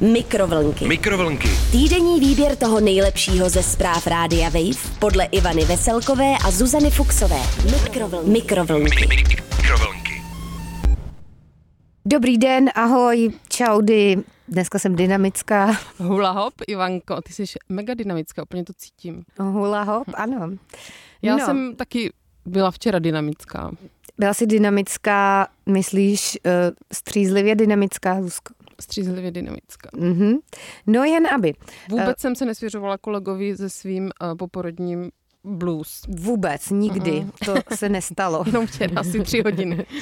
Mikrovlnky. Mikrovlnky. Týdenní výběr toho nejlepšího ze zpráv Rádia Wave podle Ivany Veselkové a Zuzany Fuxové. Mikrovlnky. Mikrovlnky. Mikrovlnky. Dobrý den, ahoj, čaudy. Dneska jsem dynamická. Hula hop, Ivanko, ty jsi mega dynamická, úplně to cítím. Hula hop, ano. Já No. jsem taky byla včera dynamická. Byla jsi dynamická, myslíš, uh, střízlivě dynamická, Zuzko? Střízlivě dynamická. Mhm. No jen aby. Vůbec jsem se nesvěřovala kolegovi se svým uh, poporodním blues. Vůbec, nikdy. Mhm. To se nestalo. Jenom včera asi tři hodiny.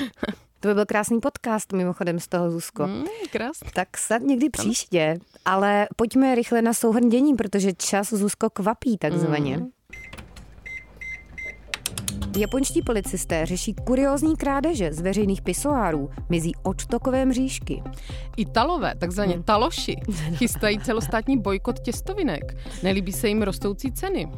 To by byl krásný podcast mimochodem z toho, Zuzko. Mm, krásně. Tak snad někdy příště, ale pojďme rychle na souhrn dění, protože čas Zuzko kvapí takzvaně. Mm. Japonští policisté řeší kuriózní krádeže z veřejných pisoárů, mizí odtokové mřížky. Italové, takzvaně Hmm. taloši, chystají celostátní bojkot těstovinek. Nelíbí se jim rostoucí ceny.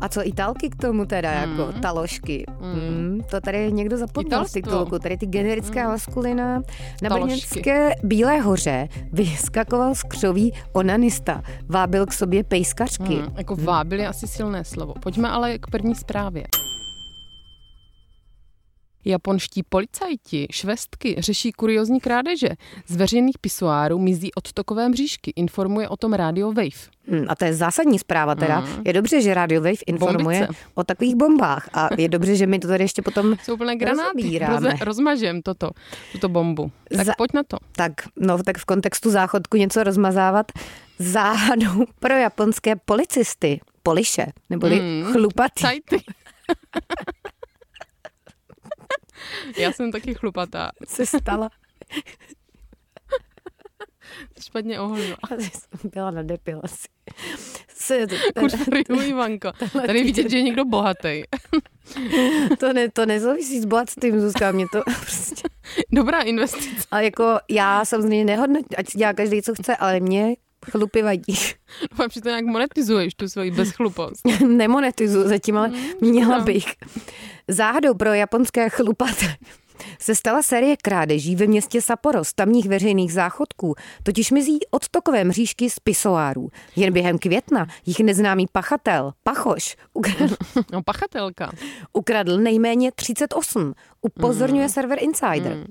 A co Italky k tomu teda, Mm. jako taložky? Mm. To tady někdo zapomněl Italstvo. titulku, tady ty generická maskulina. Na Hmm. Taložky. brněnské Bílé hoře vyskakoval z křoví onanista, vábil k sobě pejskařky. Hmm, jako vábil je asi silné slovo. Pojďme ale k první zprávě. Japonští policajti, švestky, řeší kuriozní krádeže. Z veřejných pisoárů mizí odtokové mřížky, informuje o tom rádio Wave. Hmm, a to je zásadní zpráva teda. Je dobře, že Radio Wave informuje Bombice. o takových bombách a je dobře, že my to tady ještě potom Jsou plné granáty. Roze, rozmažem toto, tuto bombu. Tak Za- pojď na to. tak, no, tak v kontextu záchodku něco rozmazávat. Záhadou pro japonské policisty, poliše, neboli Mm. chlupatý. Já jsem taky chlupatá. se stala. Špatně oholila. Jsem byla na depilaci. Kurva, Ivanko. Tady vidět, že je někdo bohatý. to, ne, to nesouvisí s bohatstvím, Zuzka, mě to prostě... Dobrá investice. A jako já samozřejmě nehodnotím, ať dělá každý, co chce, ale mě chlupy vadí. Doufám, že to nějak monetizuješ, tu svoji bezchlupost. Nemonetizuju zatím, ale měla no. bych. Záhadou pro japonské chlupaté se stala série krádeží ve městě Sapporo z tamních veřejných záchodků, totiž mizí odtokové mřížky z pisoárů. Jen během května jich neznámý pachatel, pachoš, ukradl, No, pachatelka. ukradl nejméně 38, upozorňuje server Insider.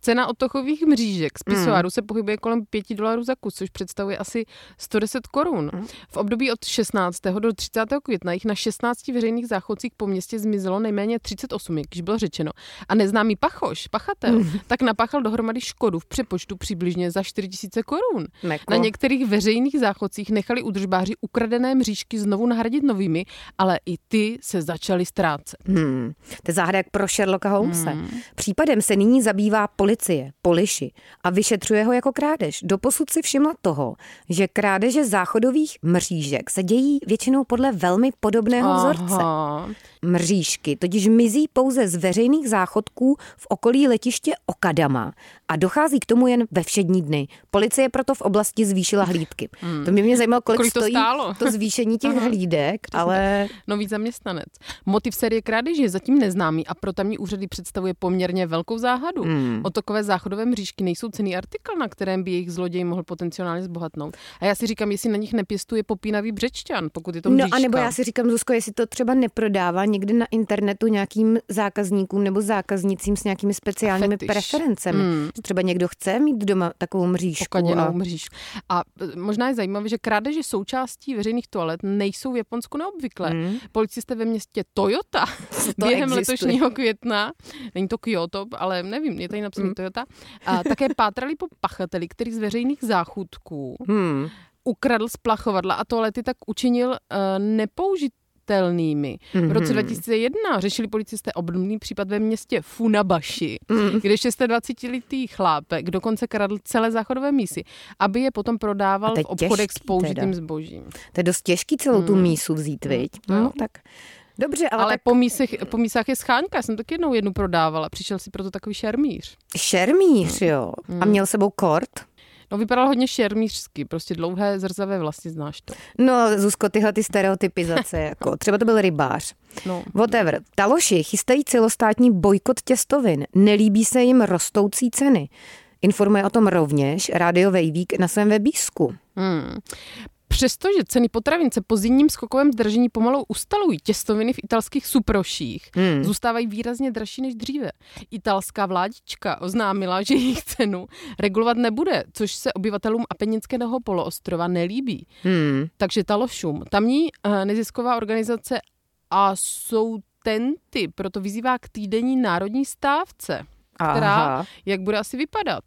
Cena odtochových mřížek z pisoáru se pohybuje kolem 5 dolarů za kus, což představuje asi 110 korun. V období od 16. do 30. května jich na 16 veřejných záchodcích po městě zmizelo nejméně 38, jak již bylo řečeno. A neznámý pachoš, pachatel, tak napáchal dohromady škodu v přepočtu přibližně za 4000 korun. Na některých veřejných záchodcích nechali udržbáři ukradené mřížky znovu nahradit novými, ale i ty se začaly ztrácet. Hmm. To je záhada jak pro Sherlocka Holmese. Hmm. Případem se nyní zabývá policie, poliši a vyšetřuje ho jako krádež. Doposud si všimla toho, že krádeže záchodových mřížek se dějí většinou podle velmi podobného vzorce. Aha. Mřížky totiž mizí pouze z veřejných záchodků v okolí letiště Okadama a dochází k tomu jen ve všední dny. Policie proto v oblasti zvýšila hlídky. To by mě zajímalo, kolik, Kolik to stojí stálo? to zvýšení těch hlídek, ale Nový zaměstnanec. Motiv série krádeže je zatím neznámý a pro tamní úřady představuje poměrně velkou záhadu. Hmm. Otokové záchodové mřížky nejsou cený artikl, na kterém by jejich zloděj mohl potenciálně zbohatnout. A já si říkám, jestli na nich nepěstuje popínavý břečťan, pokud je to No mřížka. a nebo já si říkám, Zuzko, jestli to třeba neprodává někde na internetu nějakým zákazníkům nebo zákaznicím s nějakými speciálními Fetiš. preferencemi. Mm. Třeba někdo chce mít doma takovou mřížku. A... mříž. A e, možná je zajímavé, že krádeže součástí veřejných toalet nejsou v Japonsku neobvyklé. Hmm. Policisté ve městě Toyota To během existuje. letošního května, není to Kyoto, ale nevím, je tady napsaný Hmm. Toyota, a také pátrali po pachateli, který z veřejných záchodků Hmm. ukradl splachovadla a toalety tak učinil uh, nepoužitelnými. V roce 2001 řešili policisté obdobný případ ve městě Funabashi, kde 26-letý chlápek dokonce kradl celé záchodové mísy, aby je potom prodával v obchodech s těžký použitým teda. zbožím. To je dost těžký celou tu mísu vzít, viď? jo. No, tak Dobře, ale, Ale, tak po, mísech, po mísách je scháňka, já jsem taky jednou jednu prodávala, přišel si proto takový šermíř. šermíř, jo. A měl sebou kort? No vypadal hodně šermířsky, prostě dlouhé zrzavé vlasy, znáš to. No, Zuzko, tyhle ty stereotypizace, jako třeba to byl rybář. No. Whatever. Taloši chystají celostátní bojkot těstovin. Nelíbí se jim rostoucí ceny. Informuje o tom rovněž Radio Vejvík na svém webísku. Hmm. Přestože ceny potravin se po zimním skokovém zdržení pomalu ustalují, těstoviny v italských suproších hmm. zůstávají výrazně dražší než dříve. Italská vládička oznámila, že jejich cenu regulovat nebude, což se obyvatelům Apeninského poloostrova nelíbí. Hmm. Takže Talošum, tamní uh, nezisková organizace a jsou tenty, proto vyzývá k týdenní národní stávce, která, Aha. jak bude asi vypadat?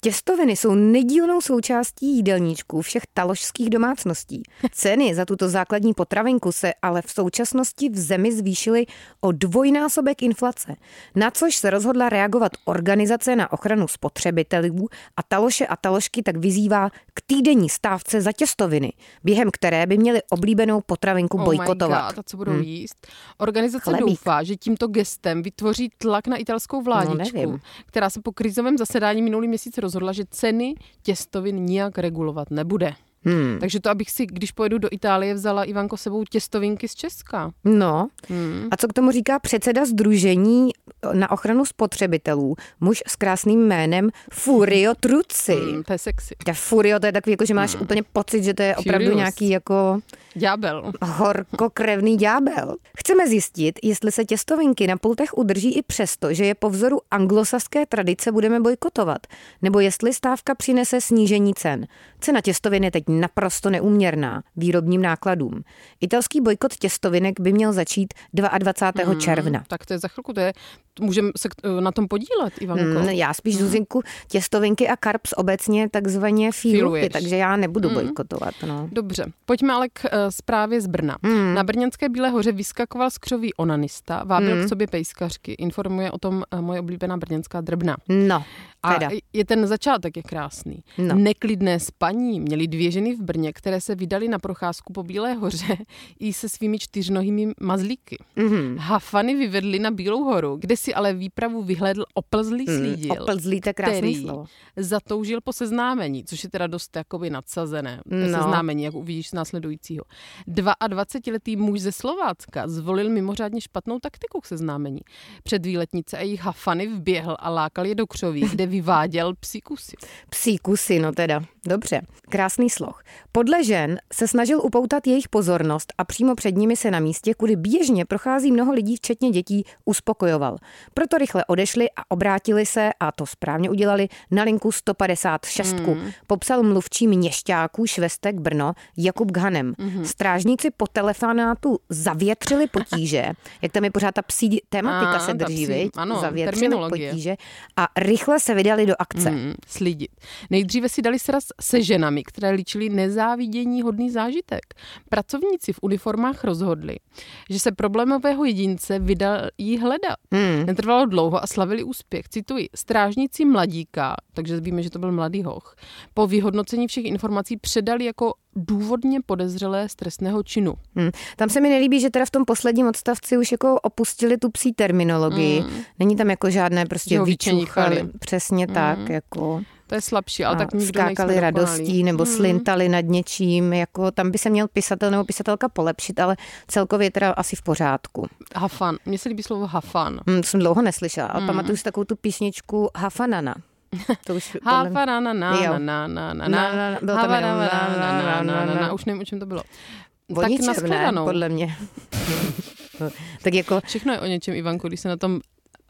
Těstoviny jsou nedílnou součástí jídelníčků všech taložských domácností. Ceny za tuto základní potravinku se ale v současnosti v zemi zvýšily o dvojnásobek inflace, na což se rozhodla reagovat Organizace na ochranu spotřebitelů a taloše a taložky tak vyzývá k týdenní stávce za těstoviny, během které by měli oblíbenou potravinku oh bojkotovat. God, a co budou hmm. jíst? Organizace Chlebík. doufá, že tímto gestem vytvoří tlak na italskou vládičku, no, která se po krizovém zasedání minulý měsíc rozhodla, že ceny těstovin nijak regulovat nebude. Hmm. Takže to, abych si, když pojedu do Itálie, vzala Ivanko sebou těstovinky z Česka. No. Hmm. A co k tomu říká předseda Združení na ochranu spotřebitelů, muž s krásným jménem Furio Truci. Hmm, to je sexy. Ta Furio, to je takový, jako, že máš hmm. úplně pocit, že to je opravdu Furious. nějaký jako... Ďábel. Horkokrevný ďábel. Chceme zjistit, jestli se těstovinky na pultech udrží i přesto, že je po vzoru anglosaské tradice budeme bojkotovat, nebo jestli stávka přinese snížení cen. Cena těstovin je teď naprosto neúměrná výrobním nákladům. Italský bojkot těstovinek by měl začít 22. Hmm, června. Tak to je za chvilku, to je můžeme se na tom podílet, Ivanko. Mm, já spíš mm. Zuzinku těstovinky a karps obecně takzvaně fíluji, takže já nebudu mm. bojkotovat. No. Dobře, pojďme ale k uh, zprávě z Brna. Mm. Na Brněnské Bílé hoře vyskakoval skřový onanista, vábil mm. k sobě pejskařky, informuje o tom uh, moje oblíbená brněnská drbna. No. A je ten začátek je krásný. No. Neklidné spaní měly dvě ženy v Brně, které se vydali na procházku po Bílé hoře i se svými čtyřnohými mazlíky. Mm-hmm. Hafany vyvedli na Bílou horu, kde si ale výpravu vyhledl oplzlý mm, slídil. Mm, oplzlý, to krásný slovo. zatoužil po seznámení, což je teda dost jakoby nadsazené. No. Seznámení, jak uvidíš z následujícího. 22-letý muž ze Slovácka zvolil mimořádně špatnou taktiku k seznámení. Před výletnice a jejich hafany vběhl a lákal je do křoví, kde vyváděl psí kusy. Psí kusy, no teda. Dobře, krásný sloh. Podle žen se snažil upoutat jejich pozornost a přímo před nimi se na místě, kudy běžně prochází mnoho lidí, včetně dětí, uspokojoval. Proto rychle odešli a obrátili se, a to správně udělali, na linku 156. Mm. Popsal mluvčí měšťáků Švestek Brno Jakub Ghanem. Mm-hmm. Strážníci po telefonátu zavětřili potíže, jak tam je pořád ta psí tematika a, se drží, psí, ano, zavětřili potíže a rychle se vydali do akce. Mm, slídit. Nejdříve si dali sraz se ženami, které líčili nezávidění hodný zážitek. Pracovníci v uniformách rozhodli, že se problémového jedince vydají hledat. Mm. Netrvalo dlouho a slavili úspěch. Cituji, strážníci mladíka, takže víme, že to byl mladý hoch, po vyhodnocení všech informací předali jako důvodně podezřelé z trestného činu. Hmm. Tam se mi nelíbí, že teda v tom posledním odstavci už jako opustili tu psí terminologii. Hmm. Není tam jako žádné prostě vyčuchali. Přesně hmm. tak, jako... To je slabší, ale tak nikdo Skákali radostí nebo hmm. slintali nad něčím, jako tam by se měl pisatel nebo pisatelka polepšit, ale celkově teda asi v pořádku. Hafan, mně se líbí slovo hafan. Hmm, to jsem dlouho neslyšela, ale hmm. pamatuju si takovou tu písničku Hafanana. To už na na na na na na na na na na na už nevím, o čem to bylo. tak na podle mě. tak jako... Všechno je o něčem, Ivanko, když se na tom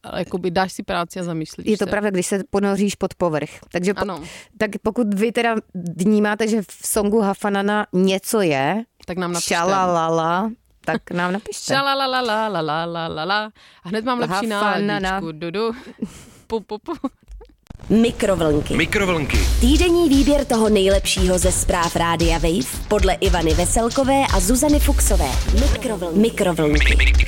ale jakoby dáš si práci a zamyslíš Je to se. pravda, když se ponoříš pod povrch. Takže po, ano. tak pokud vy teda vnímáte, že v songu Hafanana něco je, tak nám napište. Šalalala, tak nám napište. Šalalalalalalalalala. A hned mám lepší náladičku. Dudu. Pu, pu, pu. Mikrovlnky. Mikrovlnky. Týdenní výběr toho nejlepšího ze zpráv Rádia Wave podle Ivany Veselkové a Zuzany Fuxové. Mikrovlnky. Mikrovlnky.